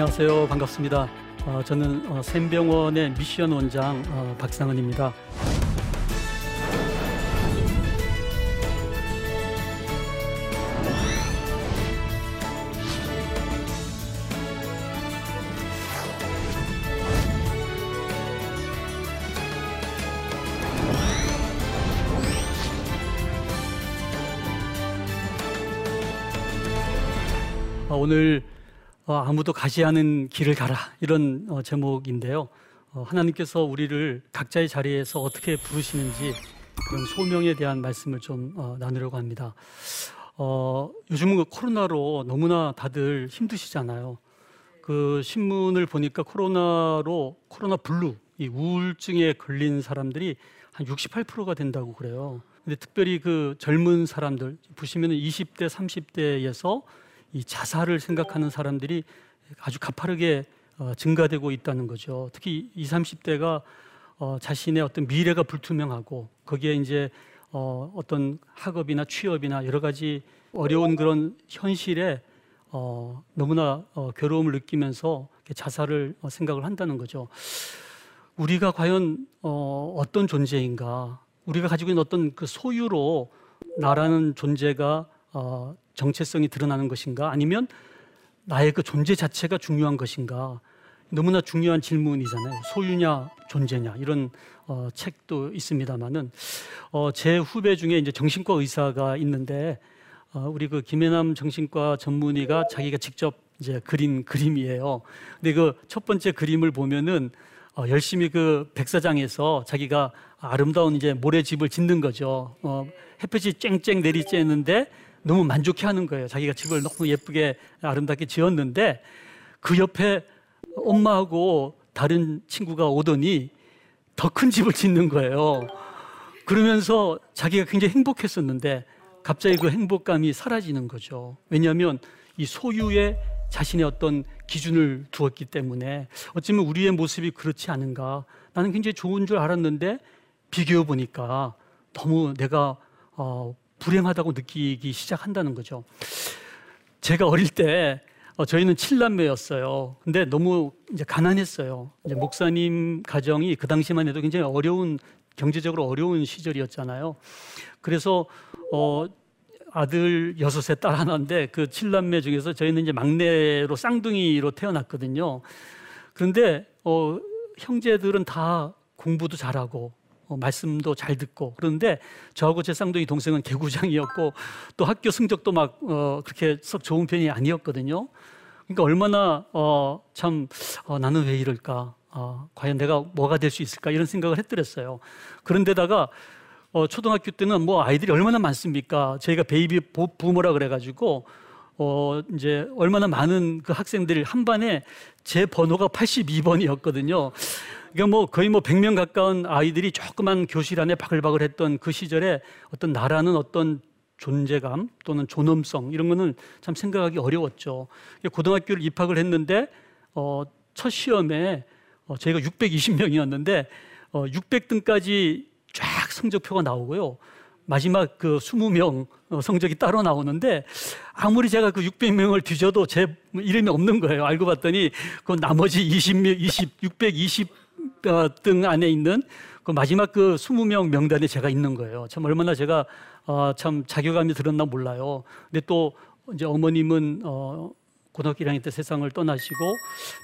안녕하세요. 반갑습니다. 어, 저는 어, 샘병원의 미션 원장 어, 박상은입니다. 어, 오늘 어, 아무도 가지 않은 길을 가라 이런 어, 제목인데요. 어, 하나님께서 우리를 각자의 자리에서 어떻게 부르시는지 그런 소명에 대한 말씀을 좀 어, 나누려고 합니다. 어, 요즘은 그 코로나로 너무나 다들 힘드시잖아요. 그 신문을 보니까 코로나로 코로나 블루 이 우울증에 걸린 사람들이 한 68%가 된다고 그래요. 근데 특별히 그 젊은 사람들 보시면 20대, 30대에서 이 자살을 생각하는 사람들이 아주 가파르게 어, 증가되고 있다는 거죠. 특히 20, 30대가 어, 자신의 어떤 미래가 불투명하고 거기에 이제 어, 어떤 학업이나 취업이나 여러 가지 어려운 그런 현실에 어, 너무나 어, 괴로움을 느끼면서 자살을 어, 생각을 한다는 거죠. 우리가 과연 어, 어떤 존재인가? 우리가 가지고 있는 어떤 그 소유로 나라는 존재가 어, 정체성이 드러나는 것인가? 아니면 나의 그 존재 자체가 중요한 것인가? 너무나 중요한 질문이잖아요. 소유냐, 존재냐 이런 어, 책도 있습니다만은 어, 제 후배 중에 이제 정신과 의사가 있는데 어, 우리 그 김해남 정신과 전문의가 자기가 직접 이제 그린 그림이에요. 근데 그 첫 번째 그림을 보면은 어, 열심히 그 백사장에서 자기가 아름다운 이제 모래집을 짓는 거죠. 어, 햇볕이 쨍쨍 내리쬐는데 너무 만족해 하는 거예요. 자기가 집을 너무 예쁘게 아름답게 지었는데 그 옆에 엄마하고 다른 친구가 오더니 더 큰 집을 짓는 거예요. 그러면서 자기가 굉장히 행복했었는데 갑자기 그 행복감이 사라지는 거죠. 왜냐하면 이 소유에 자신의 어떤 기준을 두었기 때문에 어쩌면 우리의 모습이 그렇지 않은가. 나는 굉장히 좋은 줄 알았는데 비교해 보니까 너무 내가 어, 불행하다고 느끼기 시작한다는 거죠. 제가 어릴 때 어, 저희는 칠남매였어요. 근데 너무 이제 가난했어요. 이제 목사님 가정이 그 당시만 해도 굉장히 어려운 경제적으로 어려운 시절이었잖아요. 그래서 어, 아들 여섯에 딸 하나인데 그 칠남매 중에서 저희는 이제 막내로 쌍둥이로 태어났거든요. 그런데 어, 형제들은 다 공부도 잘하고 어, 말씀도 잘 듣고 그런데 저하고 제 쌍둥이 동생은 개구장이었고 또 학교 성적도 막 어, 그렇게 썩 좋은 편이 아니었거든요. 그러니까 얼마나 어, 참 어, 나는 왜 이럴까? 어, 과연 내가 뭐가 될 수 있을까? 이런 생각을 했더랬어요. 그런데다가 어, 초등학교 때는 뭐 아이들이 얼마나 많습니까? 저희가 베이비 부모라 그래가지고 어, 이제 얼마나 많은 그 학생들이 한 반에 제 번호가 82번이었거든요. 그러니까 뭐 거의 뭐 100명 가까운 아이들이 조그만 교실 안에 바글바글 했던 그 시절에 어떤 나라는 어떤 존재감 또는 존엄성 이런 거는 참 생각하기 어려웠죠. 고등학교를 입학을 했는데 어, 첫 시험에 어, 저희가 620명이었는데 어, 600등까지 쫙 성적표가 나오고요. 마지막 그 20명 어, 성적이 따로 나오는데 아무리 제가 그 600명을 뒤져도 제 이름이 없는 거예요. 알고 봤더니 그 나머지 20명, 20, 620등 안에 있는 그 마지막 그 20명 명단에 제가 있는 거예요. 참 얼마나 제가 어, 참 자괴감이 들었나 몰라요. 근데 또 이제 어머님은 어, 고등학교 1학년 때 세상을 떠나시고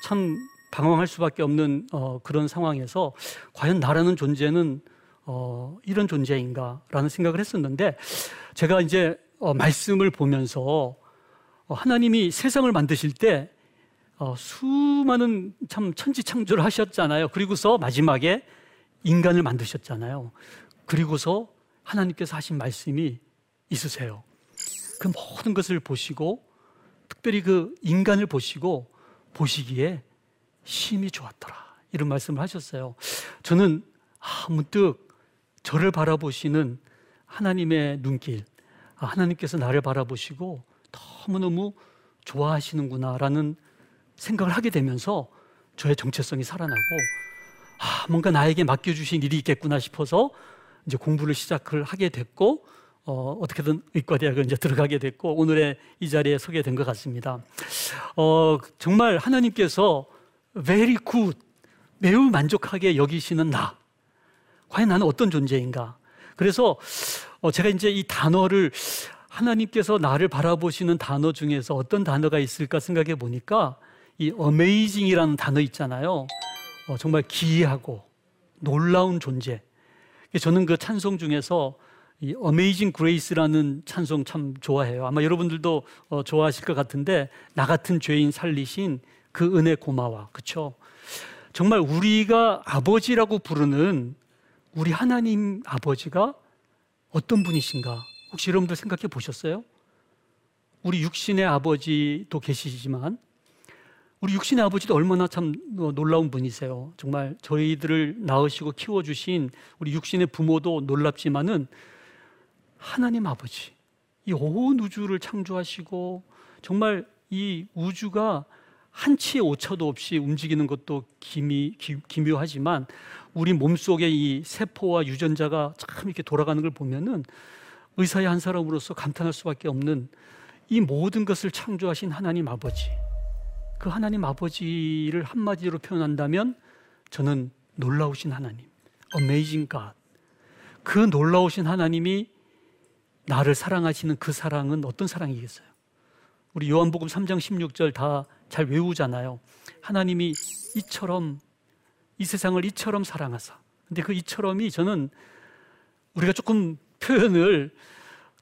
참 방황할 수밖에 없는 어, 그런 상황에서 과연 나라는 존재는 어, 이런 존재인가라는 생각을 했었는데 제가 이제 어, 말씀을 보면서 어, 하나님이 세상을 만드실 때 어, 수많은 참 천지창조를 하셨잖아요. 그리고서 마지막에 인간을 만드셨잖아요. 그리고서 하나님께서 하신 말씀이 있으세요. 그 모든 것을 보시고 특별히 그 인간을 보시고 보시기에 심히 좋았더라. 이런 말씀을 하셨어요. 저는 아, 문득 저를 바라보시는 하나님의 눈길, 아, 하나님께서 나를 바라보시고 너무너무 좋아하시는구나라는 생각을 하게 되면서 저의 정체성이 살아나고 아, 뭔가 나에게 맡겨주신 일이 있겠구나 싶어서 이제 공부를 시작을 하게 됐고 어, 어떻게든 의과대학을 이제 들어가게 됐고 오늘의 이 자리에 서게 된 것 같습니다. 어, 정말 하나님께서 very good, 매우 만족하게 여기시는 나. 과연 나는 어떤 존재인가? 그래서 어, 제가 이제 이 단어를 하나님께서 나를 바라보시는 단어 중에서 어떤 단어가 있을까 생각해 보니까 이 amazing이라는 단어 있잖아요. 어, 정말 기이하고 놀라운 존재. 저는 그 찬송 중에서 이 Amazing Grace라는 찬송 참 좋아해요. 아마 여러분들도 어, 좋아하실 것 같은데 나 같은 죄인 살리신 그 은혜 고마워. 그렇죠? 정말 우리가 아버지라고 부르는 우리 하나님 아버지가 어떤 분이신가? 혹시 여러분들 생각해 보셨어요? 우리 육신의 아버지도 계시지만 우리 육신의 아버지도 얼마나 참 놀라운 분이세요. 정말 저희들을 낳으시고 키워주신 우리 육신의 부모도 놀랍지만은 하나님 아버지, 이 온 우주를 창조하시고 정말 이 우주가 한치의 오차도 없이 움직이는 것도 기미, 기, 기묘하지만 우리 몸속에 이 세포와 유전자가 참 이렇게 돌아가는 걸 보면은 의사의 한 사람으로서 감탄할 수밖에 없는 이 모든 것을 창조하신 하나님 아버지. 그 하나님 아버지를 한마디로 표현한다면 저는 놀라우신 하나님, Amazing God. 그 놀라우신 하나님이 나를 사랑하시는 그 사랑은 어떤 사랑이겠어요? 우리 요한복음 3장 16절 다 잘 외우잖아요. 하나님이 이처럼 이 세상을 이처럼 사랑하사. 근데 그 이처럼이 저는 우리가 조금 표현을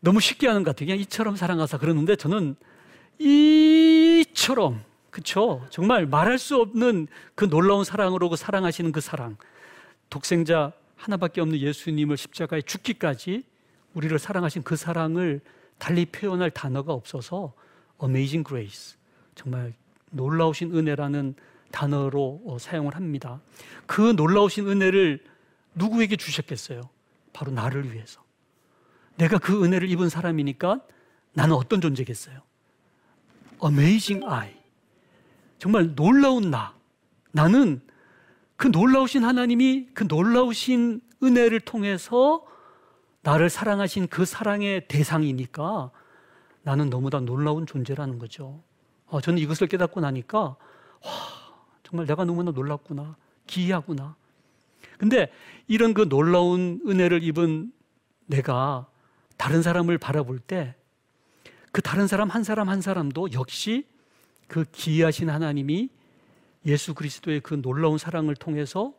너무 쉽게 하는 것 같아요. 그냥 이처럼 사랑하사 그러는데 저는 이처럼 그렇죠. 정말 말할 수 없는 그 놀라운 사랑으로 그 사랑하시는 그 사랑. 독생자 하나밖에 없는 예수님을 십자가에 죽기까지 우리를 사랑하신 그 사랑을 달리 표현할 단어가 없어서 amazing grace. 정말 놀라우신 은혜라는 단어로 어, 사용을 합니다. 그 놀라우신 은혜를 누구에게 주셨겠어요? 바로 나를 위해서. 내가 그 은혜를 입은 사람이니까 나는 어떤 존재겠어요? amazing I. 정말 놀라운 나. 나는 그 놀라우신 하나님이 그 놀라우신 은혜를 통해서 나를 사랑하신 그 사랑의 대상이니까 나는 너무나 놀라운 존재라는 거죠. 어, 저는 이것을 깨닫고 나니까 와, 정말 내가 너무나 놀랍구나. 기이하구나. 근데 이런 그 놀라운 은혜를 입은 내가 다른 사람을 바라볼 때 그 다른 사람 한 사람 한 사람도 역시 그 기이하신 하나님이 예수 그리스도의 그 놀라운 사랑을 통해서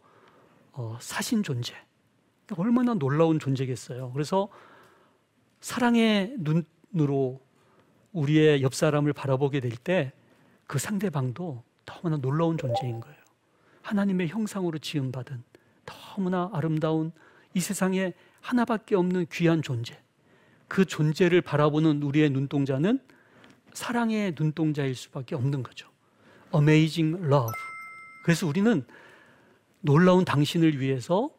어, 사신 존재. 얼마나 놀라운 존재겠어요. 그래서 사랑의 눈으로 우리의 옆 사람을 바라보게 될 때 그 상대방도 너무나 놀라운 존재인 거예요. 하나님의 형상으로 지음받은 너무나 아름다운 이 세상에 하나밖에 없는 귀한 존재. 그 존재를 바라보는 우리의 눈동자는 사랑의 눈동자일 수밖에 없는 거죠. Amazing love. 그래서 우리는 놀라운 당신을 위해서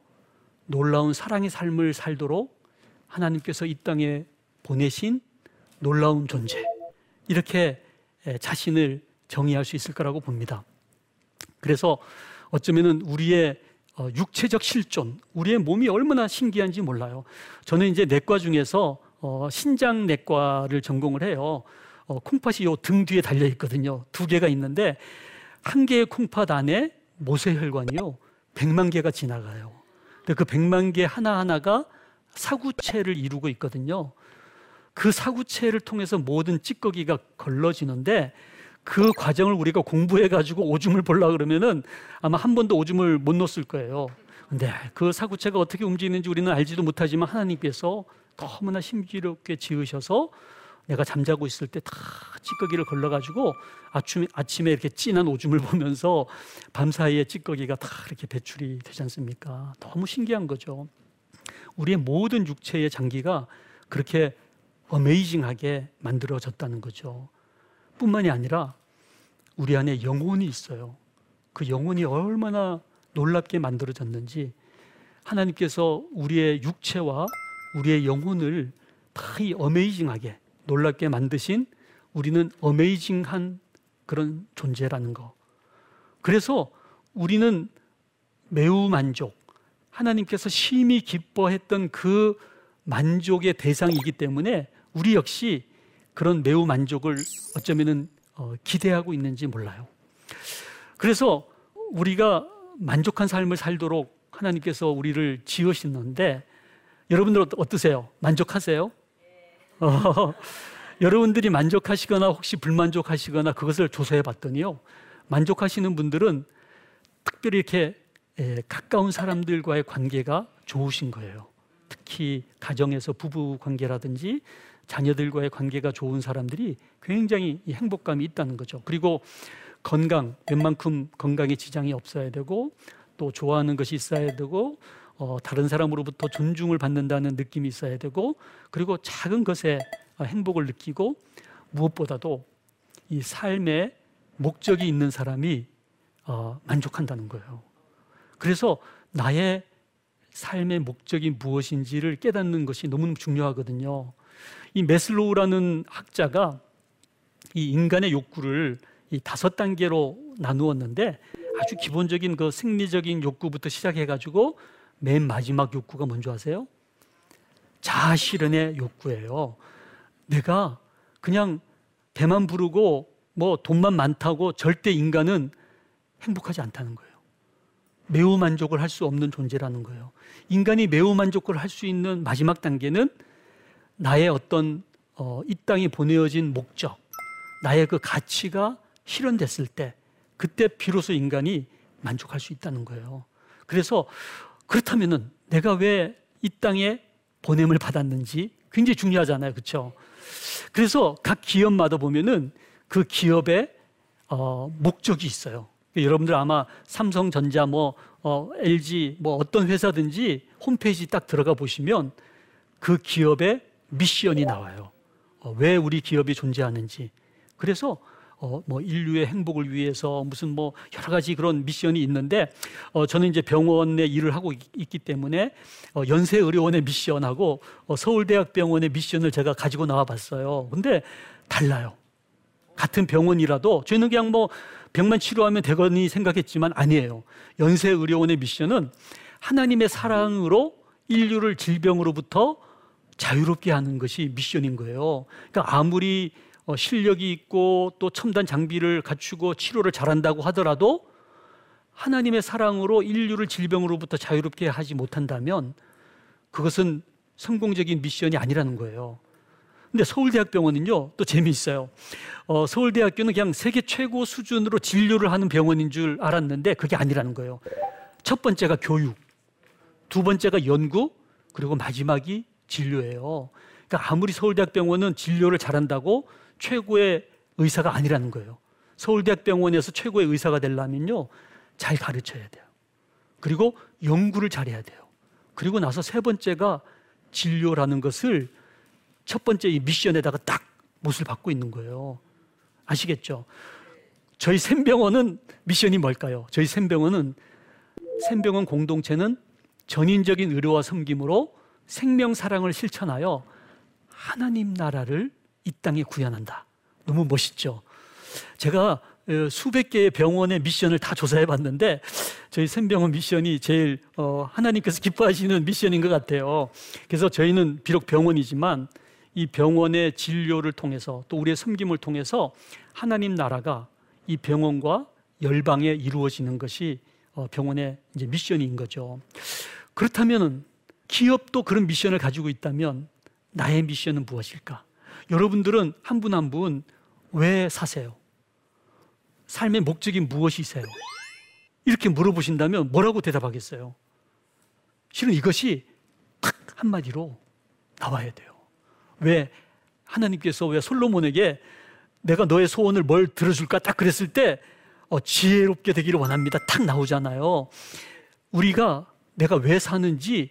놀라운 사랑의 삶을 살도록 하나님께서 이 땅에 보내신 놀라운 존재. 이렇게 자신을 정의할 수 있을 거라고 봅니다. 그래서 어쩌면은 우리의 어, 육체적 실존, 우리의 몸이 얼마나 신기한지 몰라요. 저는 이제 내과 중에서 어, 신장 내과를 전공을 해요. 어, 콩팥이 요 등 뒤에 달려 있거든요. 두 개가 있는데 한 개의 콩팥 안에 모세혈관이요. 100만 개가 지나가요. 근데 그 100만 개 하나하나가 사구체를 이루고 있거든요. 그 사구체를 통해서 모든 찌꺼기가 걸러지는데 그 과정을 우리가 공부해 가지고 오줌을 볼라 그러면은 아마 한 번도 오줌을 못 넣었을 거예요. 근데 그 사구체가 어떻게 움직이는지 우리는 알지도 못하지만 하나님께서 너무나 심지롭게 지으셔서 내가 잠자고 있을 때 다 찌꺼기를 걸러 가지고 아침에, 아침에 이렇게 진한 오줌을 보면서 밤 사이에 찌꺼기가 다 이렇게 배출이 되지 않습니까? 너무 신기한 거죠. 우리의 모든 육체의 장기가 그렇게 어메이징하게 만들어졌다는 거죠. 뿐만이 아니라 우리 안에 영혼이 있어요. 그 영혼이 얼마나 놀랍게 만들어졌는지 하나님께서 우리의 육체와 우리의 영혼을 다 이 어메이징하게 놀랍게 만드신 우리는 어메이징한 그런 존재라는 거. 그래서 우리는 매우 만족, 하나님께서 심히 기뻐했던 그 만족의 대상이기 때문에 우리 역시 그런 매우 만족을 어쩌면은 어, 기대하고 있는지 몰라요. 그래서 우리가 만족한 삶을 살도록 하나님께서 우리를 지으셨는데 여러분들 어떠세요? 만족하세요? 어, 여러분들이 만족하시거나 혹시 불만족하시거나 그것을 조사해 봤더니요. 만족하시는 분들은 특별히 이렇게 예, 가까운 사람들과의 관계가 좋으신 거예요. 특히 가정에서 부부 관계라든지 자녀들과의 관계가 좋은 사람들이 굉장히 행복감이 있다는 거죠. 그리고 건강, 웬만큼 건강에 지장이 없어야 되고 또 좋아하는 것이 있어야 되고 어, 다른 사람으로부터 존중을 받는다는 느낌이 있어야 되고 그리고 작은 것에 행복을 느끼고 무엇보다도 이 삶에 목적이 있는 사람이 어, 만족한다는 거예요. 그래서 나의 삶의 목적이 무엇인지를 깨닫는 것이 너무너무 중요하거든요. 이 메슬로우라는 학자가 이 인간의 욕구를 이 다섯 단계로 나누었는데 아주 기본적인 그 생리적인 욕구부터 시작해 가지고 맨 마지막 욕구가 뭔지 아세요? 자아 실현의 욕구예요. 내가 그냥 배만 부르고 뭐 돈만 많다고 절대 인간은 행복하지 않다는 거예요. 매우 만족을 할 수 없는 존재라는 거예요. 인간이 매우 만족을 할 수 있는 마지막 단계는 나의 어떤 어, 이 땅에 보내어진 목적, 나의 그 가치가 실현됐을 때 그때 비로소 인간이 만족할 수 있다는 거예요. 그래서 그렇다면은 내가 왜 이 땅에 보냄을 받았는지 굉장히 중요하잖아요. 그렇죠? 그래서 각 기업마다 보면은 그 기업의 어, 목적이 있어요. 여러분들 아마 삼성전자 뭐 어, LG 뭐 어떤 회사든지 홈페이지 딱 들어가 보시면 그 기업의 미션이 나와요. 어, 왜 우리 기업이 존재하는지. 그래서 어, 뭐 인류의 행복을 위해서 무슨 뭐 여러 가지 그런 미션이 있는데 어, 저는 이제 병원에 일을 하고 있, 기 때문에 어, 연세의료원의 미션하고 어, 서울대학병원의 미션을 제가 가지고 나와봤어요. 근데 달라요. 같은 병원이라도 저희는 그냥 뭐 병만 치료하면 되거니 생각했지만 아니에요. 연세의료원의 미션은 하나님의 사랑으로 인류를 질병으로부터 자유롭게 하는 것이 미션인 거예요. 그러니까 아무리 어, 실력이 있고 또 첨단 장비를 갖추고 치료를 잘한다고 하더라도 하나님의 사랑으로 인류를 질병으로부터 자유롭게 하지 못한다면 그것은 성공적인 미션이 아니라는 거예요. 근데 서울대학병원은요, 또 재미있어요. 어, 서울대학교는 그냥 세계 최고 수준으로 진료를 하는 병원인 줄 알았는데 그게 아니라는 거예요. 첫 번째가 교육, 두 번째가 연구, 그리고 마지막이 진료예요. 그러니까 아무리 서울대학병원은 진료를 잘한다고 최고의 의사가 아니라는 거예요. 서울대학병원에서 최고의 의사가 되려면요, 잘 가르쳐야 돼요. 그리고 연구를 잘해야 돼요. 그리고 나서 세 번째가 진료라는 것을 첫 번째 이 미션에다가 딱 못을 받고 있는 거예요. 아시겠죠? 저희 샘병원은 미션이 뭘까요? 저희 샘병원은 샘병원 공동체는 전인적인 의료와 섬김으로 생명 사랑을 실천하여 하나님 나라를 이 땅에 구현한다. 너무 멋있죠? 제가 어, 수백 개의 병원의 미션을 다 조사해 봤는데 저희 샘병원 미션이 제일 어, 하나님께서 기뻐하시는 미션인 것 같아요. 그래서 저희는 비록 병원이지만 이 병원의 진료를 통해서 또 우리의 섬김을 통해서 하나님 나라가 이 병원과 열방에 이루어지는 것이 어, 병원의 이제 미션인 거죠. 그렇다면 기업도 그런 미션을 가지고 있다면 나의 미션은 무엇일까? 여러분들은 한 분 한 분 왜 사세요? 삶의 목적이 무엇이세요? 이렇게 물어보신다면 뭐라고 대답하겠어요? 실은 이것이 딱 한마디로 나와야 돼요. 왜 하나님께서 왜 솔로몬에게 내가 너의 소원을 뭘 들어줄까 딱 그랬을 때 어, 지혜롭게 되기를 원합니다. 탁 나오잖아요. 우리가 내가 왜 사는지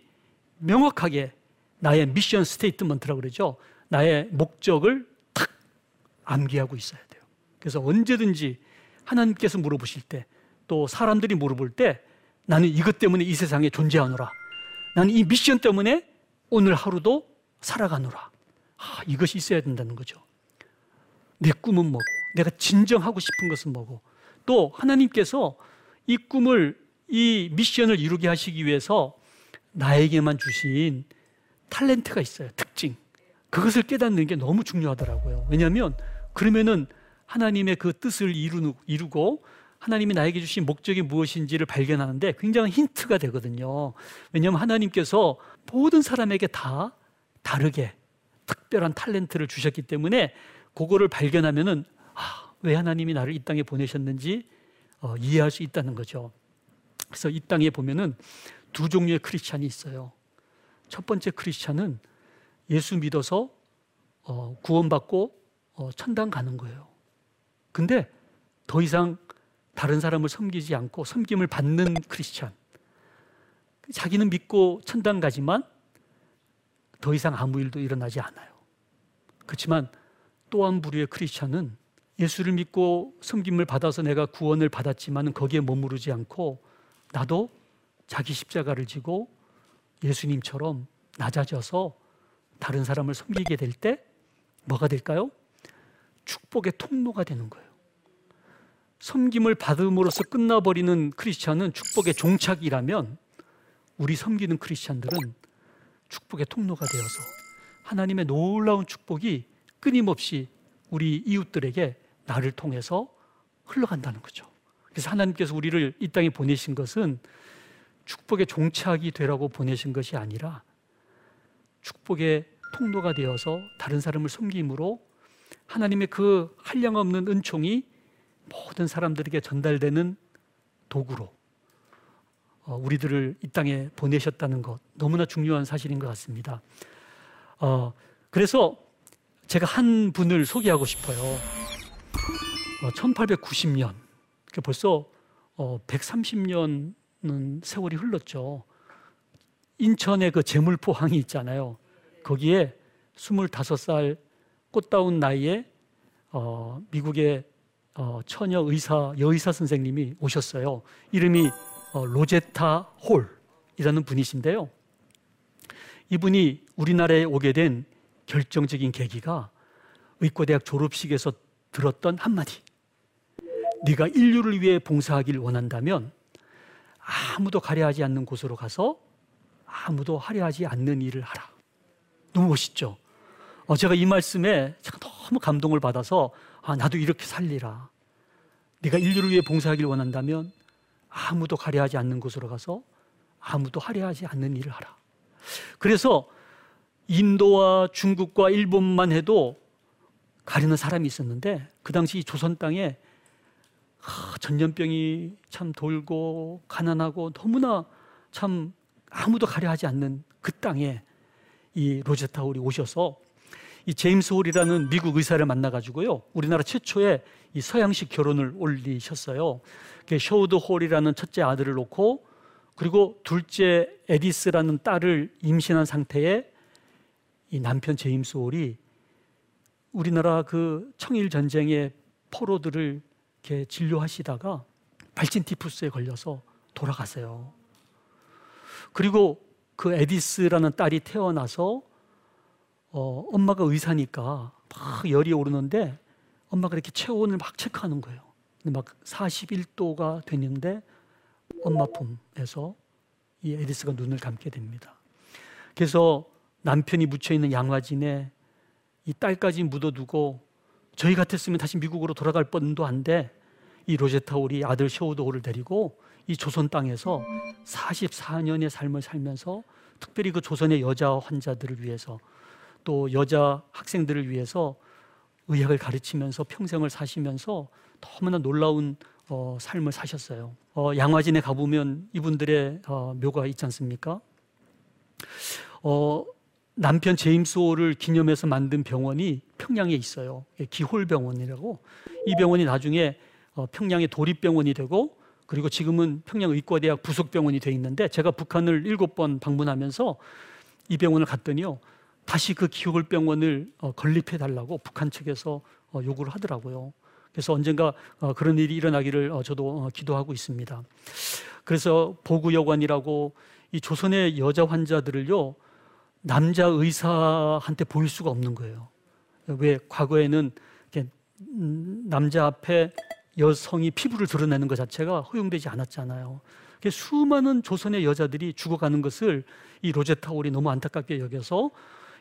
명확하게 나의 mission statement라고 그러죠. 나의 목적을 탁 암기하고 있어야 돼요. 그래서 언제든지 하나님께서 물어보실 때 또 사람들이 물어볼 때 나는 이것 때문에 이 세상에 존재하노라. 나는 이 미션 때문에 오늘 하루도 살아가노라. 아, 이것이 있어야 된다는 거죠. 내 꿈은 뭐고, 내가 진정하고 싶은 것은 뭐고, 또 하나님께서 이 꿈을, 이 미션을 이루게 하시기 위해서 나에게만 주신 탤런트가 있어요. 특징. 그것을 깨닫는 게 너무 중요하더라고요. 왜냐하면 그러면은 하나님의 그 뜻을 이루고 하나님이 나에게 주신 목적이 무엇인지를 발견하는데 굉장히 힌트가 되거든요. 왜냐하면 하나님께서 모든 사람에게 다 다르게 특별한 탤런트를 주셨기 때문에 그거를 발견하면은 아, 왜 하나님이 나를 이 땅에 보내셨는지 어, 이해할 수 있다는 거죠. 그래서 이 땅에 보면은 두 종류의 크리스찬이 있어요. 첫 번째 크리스찬은 예수 믿어서 어, 구원받고 어, 천당 가는 거예요. 근데 더 이상 다른 사람을 섬기지 않고 섬김을 받는 크리스찬. 자기는 믿고 천당 가지만 더 이상 아무 일도 일어나지 않아요. 그렇지만 또 한 부류의 크리스찬은 예수를 믿고 섬김을 받아서 내가 구원을 받았지만 거기에 머무르지 않고 나도 자기 십자가를 지고 예수님처럼 낮아져서 다른 사람을 섬기게 될 때 뭐가 될까요? 축복의 통로가 되는 거예요. 섬김을 받음으로써 끝나버리는 크리스찬은 축복의 종착이라면 우리 섬기는 크리스찬들은 축복의 통로가 되어서 하나님의 놀라운 축복이 끊임없이 우리 이웃들에게 나를 통해서 흘러간다는 거죠. 그래서 하나님께서 우리를 이 땅에 보내신 것은 축복의 종착이 되라고 보내신 것이 아니라 축복의 통로가 되어서 다른 사람을 섬김으로 하나님의 그 한량없는 은총이 모든 사람들에게 전달되는 도구로 어, 우리들을 이 땅에 보내셨다는 것 너무나 중요한 사실인 것 같습니다. 어, 그래서 제가 한 분을 소개하고 싶어요. 어, 1890년, 벌써 어, 130년 은 세월이 흘렀죠. 인천의 그 제물포항이 있잖아요. 거기에 25살 꽃다운 나이에 어, 미국의 어, 처녀 의사 여의사 선생님이 오셨어요. 이름이 어, 로제타 홀이라는 분이신데요. 이분이 우리나라에 오게 된 결정적인 계기가 의과대학 졸업식에서 들었던 한마디. 네가 인류를 위해 봉사하길 원한다면 아무도 가려하지 않는 곳으로 가서 아무도 하려하지 않는 일을 하라. 너무 멋있죠? 어, 제가 이 말씀에 제가 너무 감동을 받아서 아, 나도 이렇게 살리라. 네가 인류를 위해 봉사하길 원한다면 아무도 가려하지 않는 곳으로 가서 아무도 하려하지 않는 일을 하라. 그래서 인도와 중국과 일본만 해도 가리는 사람이 있었는데 그 당시 조선 땅에 전염병이 참 돌고 가난하고 너무나 참 아무도 가려하지 않는 그 땅에 이 로제타 홀이 오셔서 이 제임스 홀이라는 미국 의사를 만나가지고요 우리나라 최초의 이 서양식 결혼을 올리셨어요. 셔우드 홀이라는 첫째 아들을 놓고 그리고 둘째 에디스라는 딸을 임신한 상태에 이 남편 제임스 홀이 우리나라 그 청일 전쟁의 포로들을 이렇게 진료하시다가 발진 티푸스에 걸려서 돌아가세요. 그리고 그 에디스라는 딸이 태어나서 어, 엄마가 의사니까 막 열이 오르는데 엄마가 이렇게 체온을 막 체크하는 거예요. 근데 막 41도가 됐는데 엄마 품에서 이 에디스가 눈을 감게 됩니다. 그래서 남편이 묻혀 있는 양화진에 이 딸까지 묻어두고 저희 같았으면 다시 미국으로 돌아갈 뻔도 한데 이 로제타 우리 아들 쇼우도를 데리고 이 조선 땅에서 44년의 삶을 살면서 특별히 그 조선의 여자 환자들을 위해서 또 여자 학생들을 위해서 의학을 가르치면서 평생을 사시면서 너무나 놀라운 어, 삶을 사셨어요. 어, 양화진에 가보면 이분들의 어, 묘가 있지 않습니까? 어, 남편 제임스 홀을 기념해서 만든 병원이 평양에 있어요. 기홀병원이라고. 이 병원이 나중에 어, 평양의 도립병원이 되고 그리고 지금은 평양의과대학 부속병원이 돼 있는데 제가 북한을 일곱 번 방문하면서 이 병원을 갔더니요. 다시 그 기홀병원을 어, 건립해 달라고 북한 측에서 어, 요구를 하더라고요. 그래서 언젠가 그런 일이 일어나기를 저도 기도하고 있습니다. 그래서 보구 여관이라고 이 조선의 여자 환자들을요 남자 의사한테 보일 수가 없는 거예요. 왜 과거에는 음, 남자 앞에 여성이 피부를 드러내는 것 자체가 허용되지 않았잖아요. 수많은 조선의 여자들이 죽어가는 것을 이 로제타 홀이 너무 안타깝게 여겨서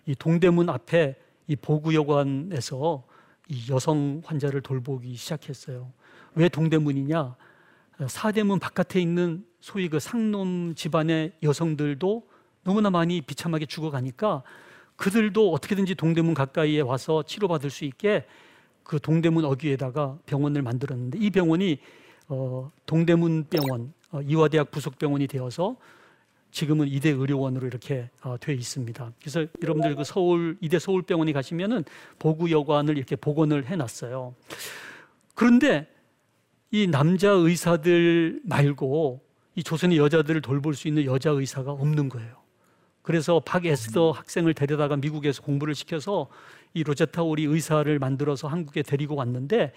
이 동대문 앞에 이 보구여관에서 이 여성 환자를 돌보기 시작했어요. 왜 동대문이냐? 사대문 바깥에 있는 소위 그 상놈 집안의 여성들도 너무나 많이 비참하게 죽어가니까 그들도 어떻게든지 동대문 가까이에 와서 치료받을 수 있게 그 동대문 어귀에다가 병원을 만들었는데 이 병원이 어, 동대문 병원 어, 이화대학 부속 병원이 되어서 지금은 이대 의료원으로 이렇게 어, 되어 있습니다. 그래서 여러분들 그 서울 이대 서울병원에 가시면은 보구 여관을 이렇게 복원을 해놨어요. 그런데 이 남자 의사들 말고 이 조선의 여자들을 돌볼 수 있는 여자 의사가 없는 거예요. 그래서 박에스더 학생을 데려다가 미국에서 공부를 시켜서 이 로제타 오리 의사를 만들어서 한국에 데리고 왔는데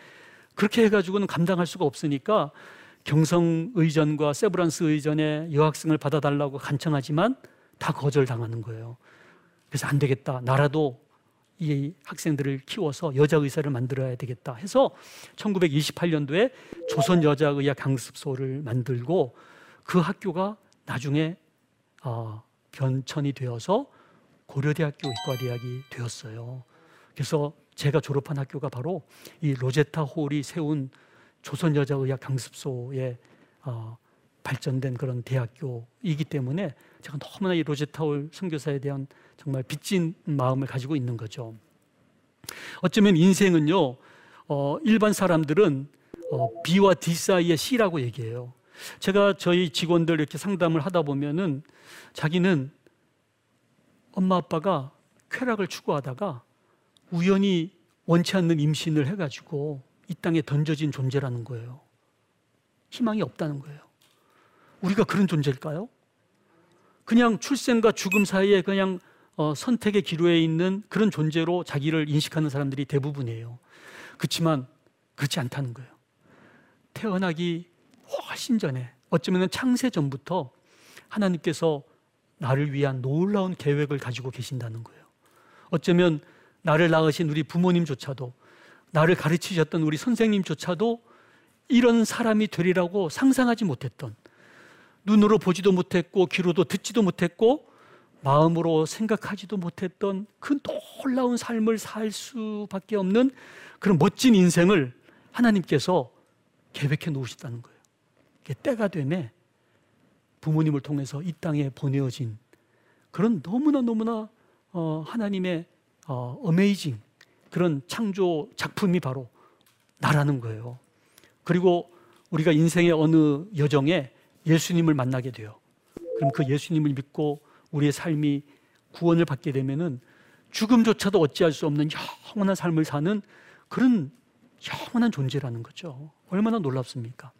그렇게 해가지고는 감당할 수가 없으니까 경성 의전과 세브란스 의전에 여학생을 받아달라고 간청하지만 다 거절당하는 거예요. 그래서 안 되겠다. 나라도 이 학생들을 키워서 여자 의사를 만들어야 되겠다 해서 1928년도에 조선 여자의학 강습소를 만들고 그 학교가 나중에 어, 변천이 되어서 고려대학교 의과대학이 되었어요. 그래서 제가 졸업한 학교가 바로 이 로제타 홀이 세운 조선 여자의학 강습소에 어, 발전된 그런 대학교이기 때문에 제가 너무나 이 로제타 홀 선교사에 대한 정말 빚진 마음을 가지고 있는 거죠. 어쩌면 인생은요, 어, 일반 사람들은 어, B와 D 사이의 C라고 얘기해요. 제가 저희 직원들 이렇게 상담을 하다 보면은 자기는 엄마 아빠가 쾌락을 추구하다가 우연히 원치 않는 임신을 해가지고 이 땅에 던져진 존재라는 거예요. 희망이 없다는 거예요. 우리가 그런 존재일까요? 그냥 출생과 죽음 사이에 그냥 어, 선택의 기로에 있는 그런 존재로 자기를 인식하는 사람들이 대부분이에요. 그렇지만 그렇지 않다는 거예요. 태어나기 훨씬 전에 어쩌면 창세 전부터 하나님께서 나를 위한 놀라운 계획을 가지고 계신다는 거예요. 어쩌면 나를 낳으신 우리 부모님조차도 나를 가르치셨던 우리 선생님조차도 이런 사람이 되리라고 상상하지 못했던 눈으로 보지도 못했고 귀로도 듣지도 못했고 마음으로 생각하지도 못했던 그 놀라운 삶을 살 수밖에 없는 그런 멋진 인생을 하나님께서 계획해 놓으셨다는 거예요. 때가 되매 부모님을 통해서 이 땅에 보내어진 그런 너무나 너무나 어, 하나님의 어, 어메이징 그런 창조 작품이 바로 나라는 거예요. 그리고 우리가 인생의 어느 여정에 예수님을 만나게 돼요. 그럼 그 예수님을 믿고 우리의 삶이 구원을 받게 되면은 죽음조차도 어찌할 수 없는 영원한 삶을 사는 그런 영원한 존재라는 거죠. 얼마나 놀랍습니까?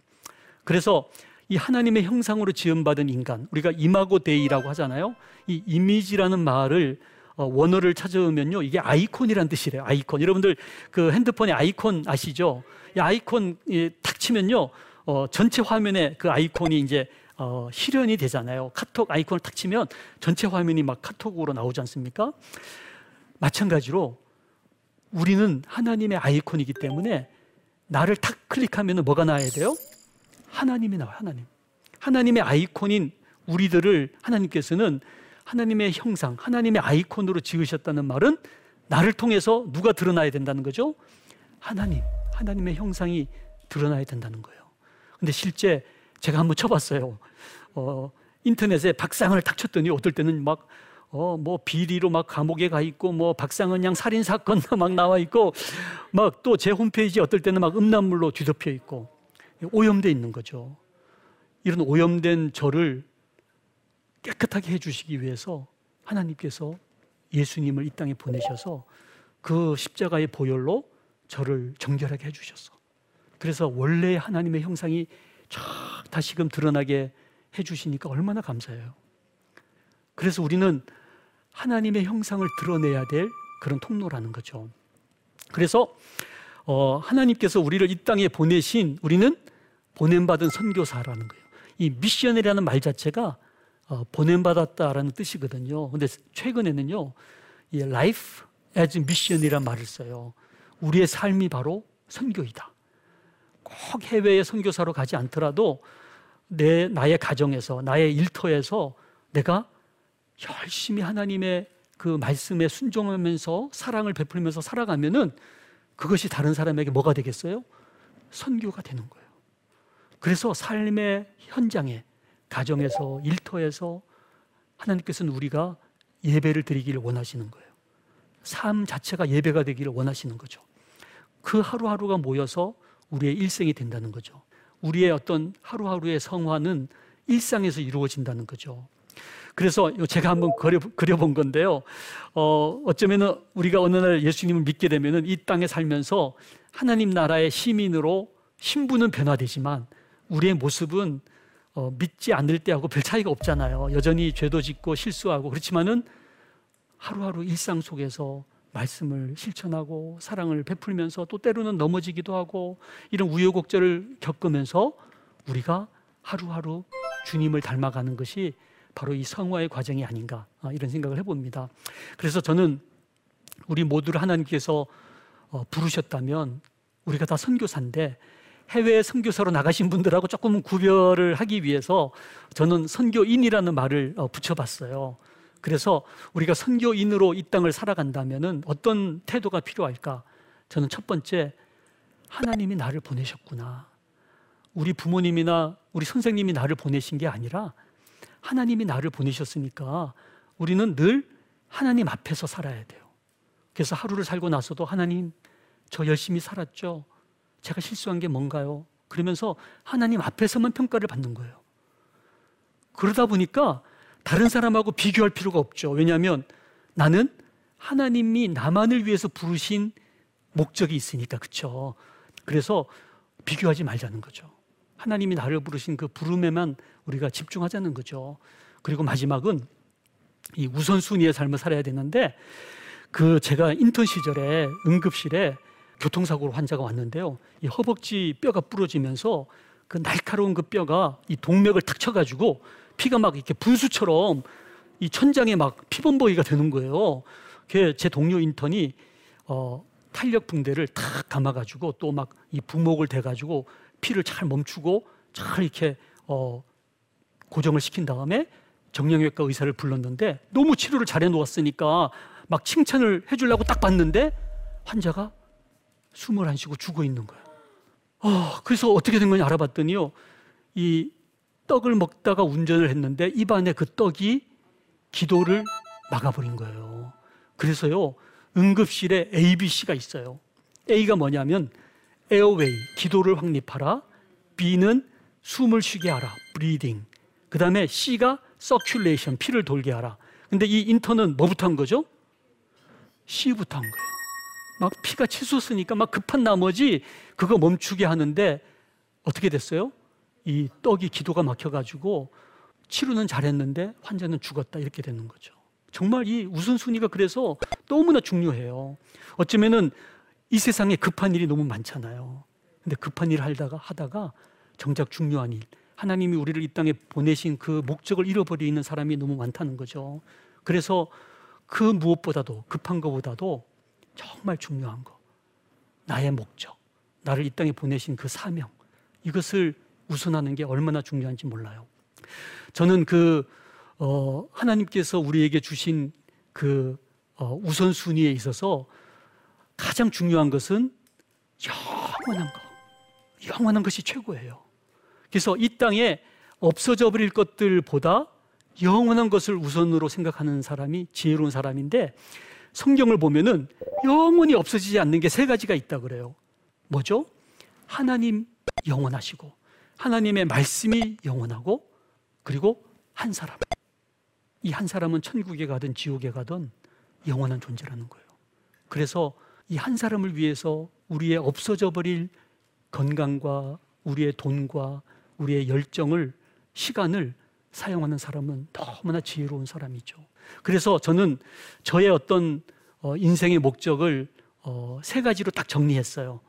그래서 이 하나님의 형상으로 지음받은 인간, 우리가 Imago Dei라고 하잖아요. 이 이미지라는 말을 어, 원어를 찾아보면요. 이게 아이콘이란 뜻이래요. 아이콘. 여러분들 그 핸드폰에 아이콘 아시죠? 이 아이콘 탁 치면요. 어, 전체 화면에 그 아이콘이 이제 어, 실현이 되잖아요. 카톡 아이콘을 탁 치면 전체 화면이 막 카톡으로 나오지 않습니까? 마찬가지로 우리는 하나님의 아이콘이기 때문에 나를 탁 클릭하면 뭐가 나와야 돼요? 하나님이 나와요. 하나님. 하나님의 아이콘인 우리들을 하나님께서는 하나님의 형상, 하나님의 아이콘으로 지으셨다는 말은 나를 통해서 누가 드러나야 된다는 거죠? 하나님, 하나님의 형상이 드러나야 된다는 거예요. 근데 실제 제가 한번 쳐봤어요. 어, 인터넷에 박상을 탁 쳤더니 어떨 때는 막, 어, 뭐 비리로 막 감옥에 가 있고, 뭐 박상은 양 살인 사건도 막 나와 있고, 막 또 제 홈페이지 어떨 때는 막 음란물로 뒤덮여 있고, 오염돼 있는 거죠. 이런 오염된 저를 깨끗하게 해주시기 위해서 하나님께서 예수님을 이 땅에 보내셔서 그 십자가의 보혈로 저를 정결하게 해주셨어. 그래서 원래 하나님의 형상이 쫙 다시금 드러나게 해주시니까 얼마나 감사해요. 그래서 우리는 하나님의 형상을 드러내야 될 그런 통로라는 거죠. 그래서 어, 하나님께서 우리를 이 땅에 보내신 우리는 보냄받은 선교사라는 거예요. 이 미션이라는 말 자체가 어, 보냄받았다라는 뜻이거든요. 근데 최근에는요, 이 life as mission이란 말을 써요. 우리의 삶이 바로 선교이다. 꼭 해외에 선교사로 가지 않더라도 내 나의 가정에서 나의 일터에서 내가 열심히 하나님의 그 말씀에 순종하면서 사랑을 베풀면서 살아가면은 그것이 다른 사람에게 뭐가 되겠어요? 선교가 되는 거예요. 그래서 삶의 현장에 가정에서 일터에서 하나님께서는 우리가 예배를 드리기를 원하시는 거예요. 삶 자체가 예배가 되기를 원하시는 거죠. 그 하루하루가 모여서 우리의 일생이 된다는 거죠. 우리의 어떤 하루하루의 성화는 일상에서 이루어진다는 거죠. 그래서 제가 한번 그려, 그려 본 건데요. 어, 어쩌면은 우리가 어느 날 예수님을 믿게 되면은 이 땅에 살면서 하나님 나라의 시민으로 신분은 변화되지만 우리의 모습은 어, 믿지 않을 때하고 별 차이가 없잖아요. 여전히 죄도 짓고 실수하고 그렇지만은 하루하루 일상 속에서 말씀을 실천하고 사랑을 베풀면서 또 때로는 넘어지기도 하고 이런 우여곡절을 겪으면서 우리가 하루하루 주님을 닮아가는 것이 바로 이 성화의 과정이 아닌가 아, 이런 생각을 해봅니다. 그래서 저는 우리 모두를 하나님께서 어, 부르셨다면 우리가 다 선교사인데 해외 선교사로 나가신 분들하고 조금 구별을 하기 위해서 저는 선교인이라는 말을 어, 붙여봤어요. 그래서 우리가 선교인으로 이 땅을 살아간다면 어떤 태도가 필요할까? 저는 첫 번째 하나님이 나를 보내셨구나. 우리 부모님이나 우리 선생님이 나를 보내신 게 아니라 하나님이 나를 보내셨으니까 우리는 늘 하나님 앞에서 살아야 돼요. 그래서 하루를 살고 나서도 하나님, 저 열심히 살았죠. 제가 실수한 게 뭔가요? 그러면서 하나님 앞에서만 평가를 받는 거예요. 그러다 보니까 다른 사람하고 비교할 필요가 없죠. 왜냐하면 나는 하나님이 나만을 위해서 부르신 목적이 있으니까, 그쵸? 그래서 비교하지 말자는 거죠. 하나님이 나를 부르신 그 부름에만 우리가 집중하자는 거죠. 그리고 마지막은 이 우선순위의 삶을 살아야 되는데 그 제가 인턴 시절에 응급실에 교통사고로 환자가 왔는데요. 이 허벅지 뼈가 부러지면서 그 날카로운 그 뼈가 이 동맥을 탁 쳐가지고 피가 막 이렇게 분수처럼 이 천장에 막 피범벅이가 되는 거예요. 제 동료 인턴이 어, 탄력 붕대를 탁 감아가지고 또 막 이 부목을 대가지고 피를 잘 멈추고 잘 이렇게 어, 고정을 시킨 다음에 정형외과 의사를 불렀는데 너무 치료를 잘해 놓았으니까 막 칭찬을 해주려고 딱 봤는데 환자가 숨을 안 쉬고 죽어 있는 거예요. 어, 그래서 어떻게 된 거냐 알아봤더니요. 이 떡을 먹다가 운전을 했는데 입안에 그 떡이 기도를 막아버린 거예요. 그래서요, 응급실에 ABC가 있어요. A가 뭐냐면 에어웨이, 기도를 확립하라. B는 숨을 쉬게 하라, breathing. 그 다음에 C가 circulation, 피를 돌게 하라. 근데 이 인턴은 뭐부터 한 거죠? C부터 한 거예요. 막 피가 치솟으니까 막 급한 나머지 그거 멈추게 하는데 어떻게 됐어요? 이 떡이 기도가 막혀가지고 치료는 잘했는데 환자는 죽었다 이렇게 되는 거죠. 정말 이 우선순위가 그래서 너무나 중요해요. 어쩌면은 이 세상에 급한 일이 너무 많잖아요. 근데 급한 일을 하다가 하다가 정작 중요한 일, 하나님이 우리를 이 땅에 보내신 그 목적을 잃어버리는 사람이 너무 많다는 거죠. 그래서 그 무엇보다도 급한 것보다도 정말 중요한 거, 나의 목적, 나를 이 땅에 보내신 그 사명, 이것을 우선하는 게 얼마나 중요한지 몰라요. 저는 그 어, 하나님께서 우리에게 주신 그 어, 우선순위에 있어서 가장 중요한 것은 영원한 것, 영원한 것이 최고예요. 그래서 이 땅에 없어져 버릴 것들보다 영원한 것을 우선으로 생각하는 사람이 지혜로운 사람인데 성경을 보면은 영원히 없어지지 않는 게 세 가지가 있다 그래요. 뭐죠? 하나님 영원하시고 하나님의 말씀이 영원하고 그리고 한 사람. 이 한 사람은 천국에 가든 지옥에 가든 영원한 존재라는 거예요. 그래서 이 한 사람을 위해서 우리의 없어져 버릴 건강과 우리의 돈과 우리의 열정을 시간을 사용하는 사람은 너무나 지혜로운 사람이죠. 그래서 저는 저의 어떤 어, 인생의 목적을 어, 세 가지로 딱 정리했어요.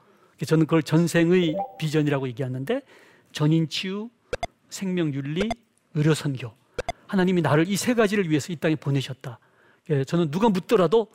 저는 그걸 전생의 비전이라고 얘기하는데 전인 치유, 생명 윤리, 의료 선교. 하나님이 나를 이 세 가지를 위해서 이 땅에 보내셨다. 예, 저는 누가 묻더라도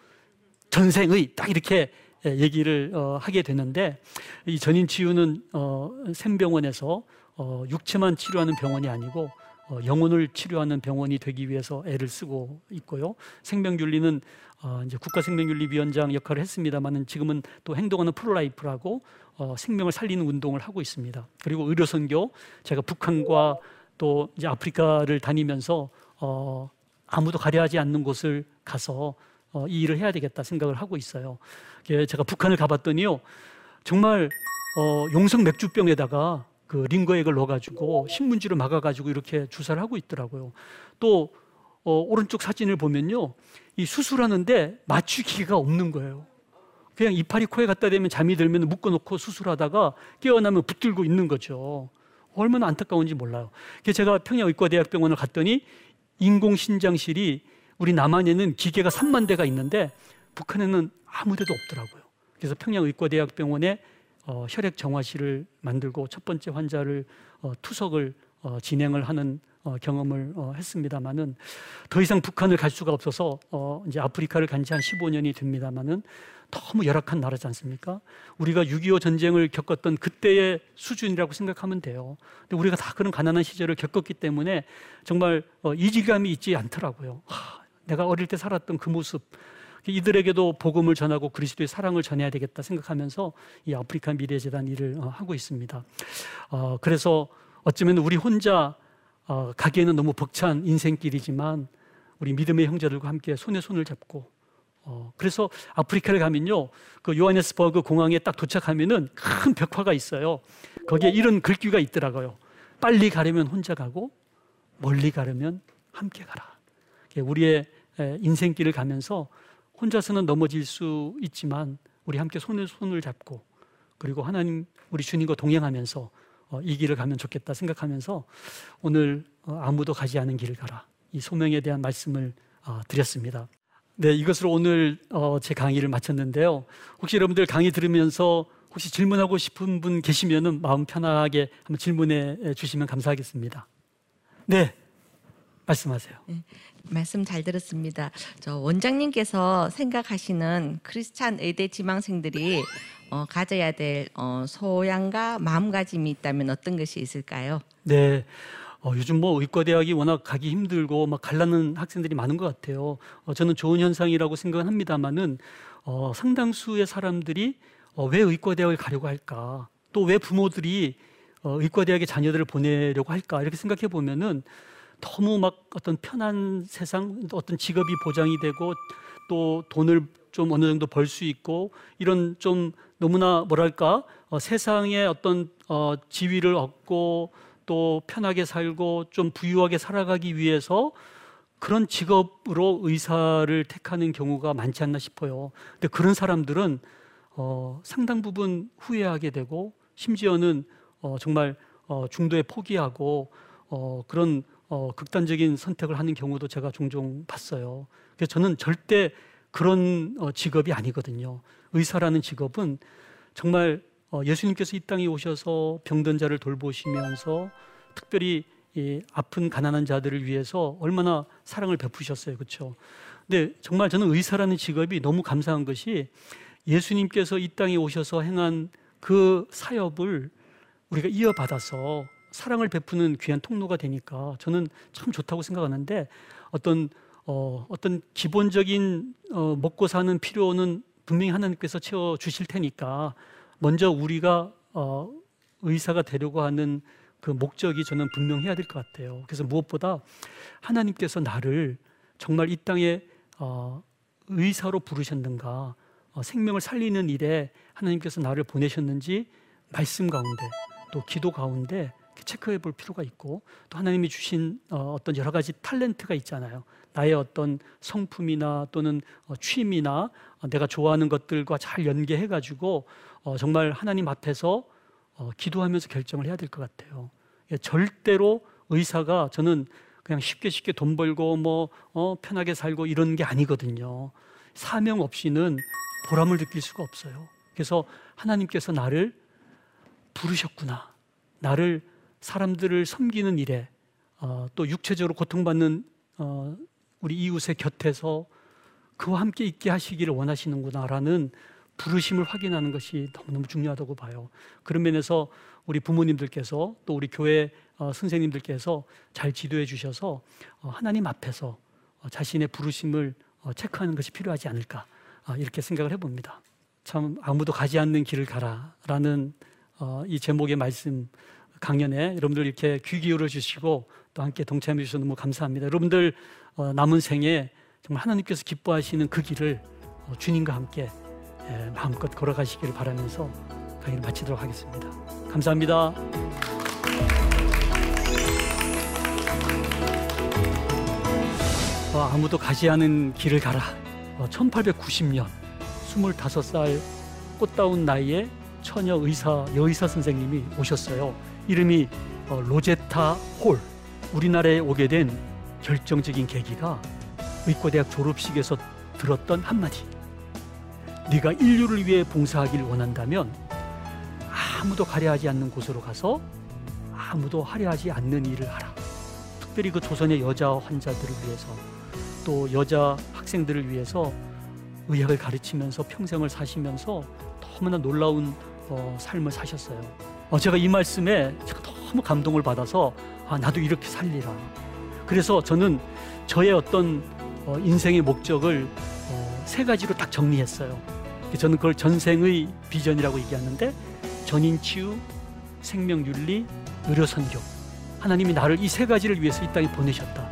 전생의 딱 이렇게 예, 얘기를 어, 하게 되는데 이 전인 치유는 어, 샘병원에서 어, 육체만 치료하는 병원이 아니고 어, 영혼을 치료하는 병원이 되기 위해서 애를 쓰고 있고요. 생명윤리는 어, 이제 국가생명윤리위원장 역할을 했습니다만은 지금은 또 행동하는 프로라이프라고 어, 생명을 살리는 운동을 하고 있습니다. 그리고 의료선교 제가 북한과 또 이제 아프리카를 다니면서 어, 아무도 가려하지 않는 곳을 가서 어, 이 일을 해야 되겠다 생각을 하고 있어요. 제가 북한을 가봤더니요, 정말 어, 용성 맥주병에다가 그 링거액을 넣어가지고 신문지로 막아가지고 이렇게 주사를 하고 있더라고요. 또 어, 오른쪽 사진을 보면요, 이 수술하는데 맞추기가 없는 거예요. 그냥 이파리 코에 갖다 대면 잠이 들면 묶어놓고 수술하다가 깨어나면 붙들고 있는 거죠. 얼마나 안타까운지 몰라요. 제가 평양의과대학병원을 갔더니 인공신장실이 우리 남한에는 기계가 3만 대가 있는데 북한에는 아무 데도 없더라고요. 그래서 평양의과대학병원에 어, 혈액 정화실을 만들고 첫 번째 환자를 어, 투석을 어, 진행을 하는 어, 경험을 어, 했습니다만은 더 이상 북한을 갈 수가 없어서 어, 이제 아프리카를 간 지 한 15년이 됩니다만은 너무 열악한 나라지 않습니까? 우리가 6.25 전쟁을 겪었던 그때의 수준이라고 생각하면 돼요. 근데 우리가 다 그런 가난한 시절을 겪었기 때문에 정말 어, 이질감이 있지 않더라고요. 하, 내가 어릴 때 살았던 그 모습, 이들에게도 복음을 전하고 그리스도의 사랑을 전해야 되겠다 생각하면서 이 아프리카 미래재단 일을 어, 하고 있습니다. 어, 그래서 어쩌면 우리 혼자 어, 가기에는 너무 벅찬 인생길이지만 우리 믿음의 형제들과 함께 손에 손을 잡고 어, 그래서 아프리카를 가면요, 그 요하네스버그 공항에 딱 도착하면은 큰 벽화가 있어요. 거기에 이런 글귀가 있더라고요. 빨리 가려면 혼자 가고 멀리 가려면 함께 가라. 우리의 인생길을 가면서 혼자서는 넘어질 수 있지만 우리 함께 손에 손을 잡고 그리고 하나님 우리 주님과 동행하면서 어, 이 길을 가면 좋겠다 생각하면서 오늘 어, 아무도 가지 않은 길을 가라 이 소명에 대한 말씀을 어, 드렸습니다. 네, 이것으로 오늘 제 강의를 마쳤는데요. 혹시 여러분들 강의 들으면서 혹시 질문하고 싶은 분 계시면은 마음 편하게 한번 질문해 주시면 감사하겠습니다. 네, 말씀하세요. 네, 말씀 잘 들었습니다. 저 원장님께서 생각하시는 크리스찬 의대 지망생들이 어, 가져야 될 어, 소양과 마음가짐이 있다면 어떤 것이 있을까요? 네. 어, 요즘 뭐 의과대학이 워낙 가기 힘들고 막 갈라는 학생들이 많은 것 같아요. 어, 저는 좋은 현상이라고 생각은 합니다만은 어, 상당수의 사람들이 어, 왜 의과대학을 가려고 할까? 또 왜 부모들이 어, 의과대학에 자녀들을 보내려고 할까? 이렇게 생각해 보면은 너무 막 어떤 편한 세상, 어떤 직업이 보장이 되고 또 돈을 좀 어느 정도 벌 수 있고 이런 좀 너무나 뭐랄까 어, 세상에 어떤 어, 지위를 얻고 또 편하게 살고 좀 부유하게 살아가기 위해서 그런 직업으로 의사를 택하는 경우가 많지 않나 싶어요. 근데 그런 사람들은 어, 상당 부분 후회하게 되고 심지어는 어, 정말 어, 중도에 포기하고 어, 그런 어, 극단적인 선택을 하는 경우도 제가 종종 봤어요. 그래서 저는 절대 그런 어, 직업이 아니거든요. 의사라는 직업은 정말 어, 예수님께서 이 땅에 오셔서 병든 자를 돌보시면서 특별히 이 아픈 가난한 자들을 위해서 얼마나 사랑을 베푸셨어요. 그렇죠? 근데 정말 저는 의사라는 직업이 너무 감사한 것이 예수님께서 이 땅에 오셔서 행한 그 사역을 우리가 이어받아서 사랑을 베푸는 귀한 통로가 되니까 저는 참 좋다고 생각하는데 어떤 어, 어떤 기본적인 어, 먹고 사는 필요는 분명히 하나님께서 채워 주실 테니까 먼저 우리가 어, 의사가 되려고 하는 그 목적이 저는 분명해야 될 것 같아요. 그래서 무엇보다 하나님께서 나를 정말 이 땅에 어, 의사로 부르셨는가, 어, 생명을 살리는 일에 하나님께서 나를 보내셨는지 말씀 가운데 또 기도 가운데 체크해 볼 필요가 있고 또 하나님이 주신 어, 어떤 여러 가지 탤런트가 있잖아요. 나의 어떤 성품이나 또는 어, 취미나 어, 내가 좋아하는 것들과 잘 연계해 가지고 어, 정말 하나님 앞에서 기도하면서 결정을 해야 될 것 같아요. 예, 절대로 의사가 저는 그냥 쉽게 쉽게 돈 벌고 뭐 편하게 살고 이런 게 아니거든요. 사명 없이는 보람을 느낄 수가 없어요. 그래서 하나님께서 나를 부르셨구나. 나를 사람들을 섬기는 일에 또 육체적으로 고통받는 우리 이웃의 곁에서 그와 함께 있게 하시기를 원하시는구나라는 부르심을 확인하는 것이 너무너무 중요하다고 봐요. 그런 면에서 우리 부모님들께서 또 우리 교회 어, 선생님들께서 잘 지도해 주셔서 어, 하나님 앞에서 어, 자신의 부르심을 어, 체크하는 것이 필요하지 않을까 아, 이렇게 생각을 해봅니다. 참 아무도 가지 않는 길을 가라라는 어, 이 제목의 말씀 강연에 여러분들 이렇게 귀 기울여 주시고 또 함께 동참해 주셔서 너무 감사합니다. 여러분들 어, 남은 생에 정말 하나님께서 기뻐하시는 그 길을 어, 주님과 함께 예, 마음껏 걸어가시기를 바라면서 강의를 마치도록 하겠습니다. 감사합니다. 어, 아무도 가지 않은 길을 가라. 어, 1890년 25살 꽃다운 나이에 처녀 의사 여의사 선생님이 오셨어요. 이름이 어, 로제타 홀. 우리나라에 오게 된 결정적인 계기가 의과대학 졸업식에서 들었던 한마디. 네가 인류를 위해 봉사하기를 원한다면 아무도 가려하지 않는 곳으로 가서 아무도 하려하지 않는 일을 하라. 특별히 그 조선의 여자 환자들을 위해서 또 여자 학생들을 위해서 의학을 가르치면서 평생을 사시면서 너무나 놀라운 어, 삶을 사셨어요. 어, 제가 이 말씀에 제가 너무 감동을 받아서 아, 나도 이렇게 살리라. 그래서 저는 저의 어떤 어, 인생의 목적을 어, 세 가지로 딱 정리했어요. 저는 그걸 전생의 비전이라고 얘기하는데 전인치유, 생명윤리, 의료선교. 하나님이 나를 이 세 가지를 위해서 이 땅에 보내셨다.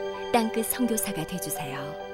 땅끝 선교사가 되주세요.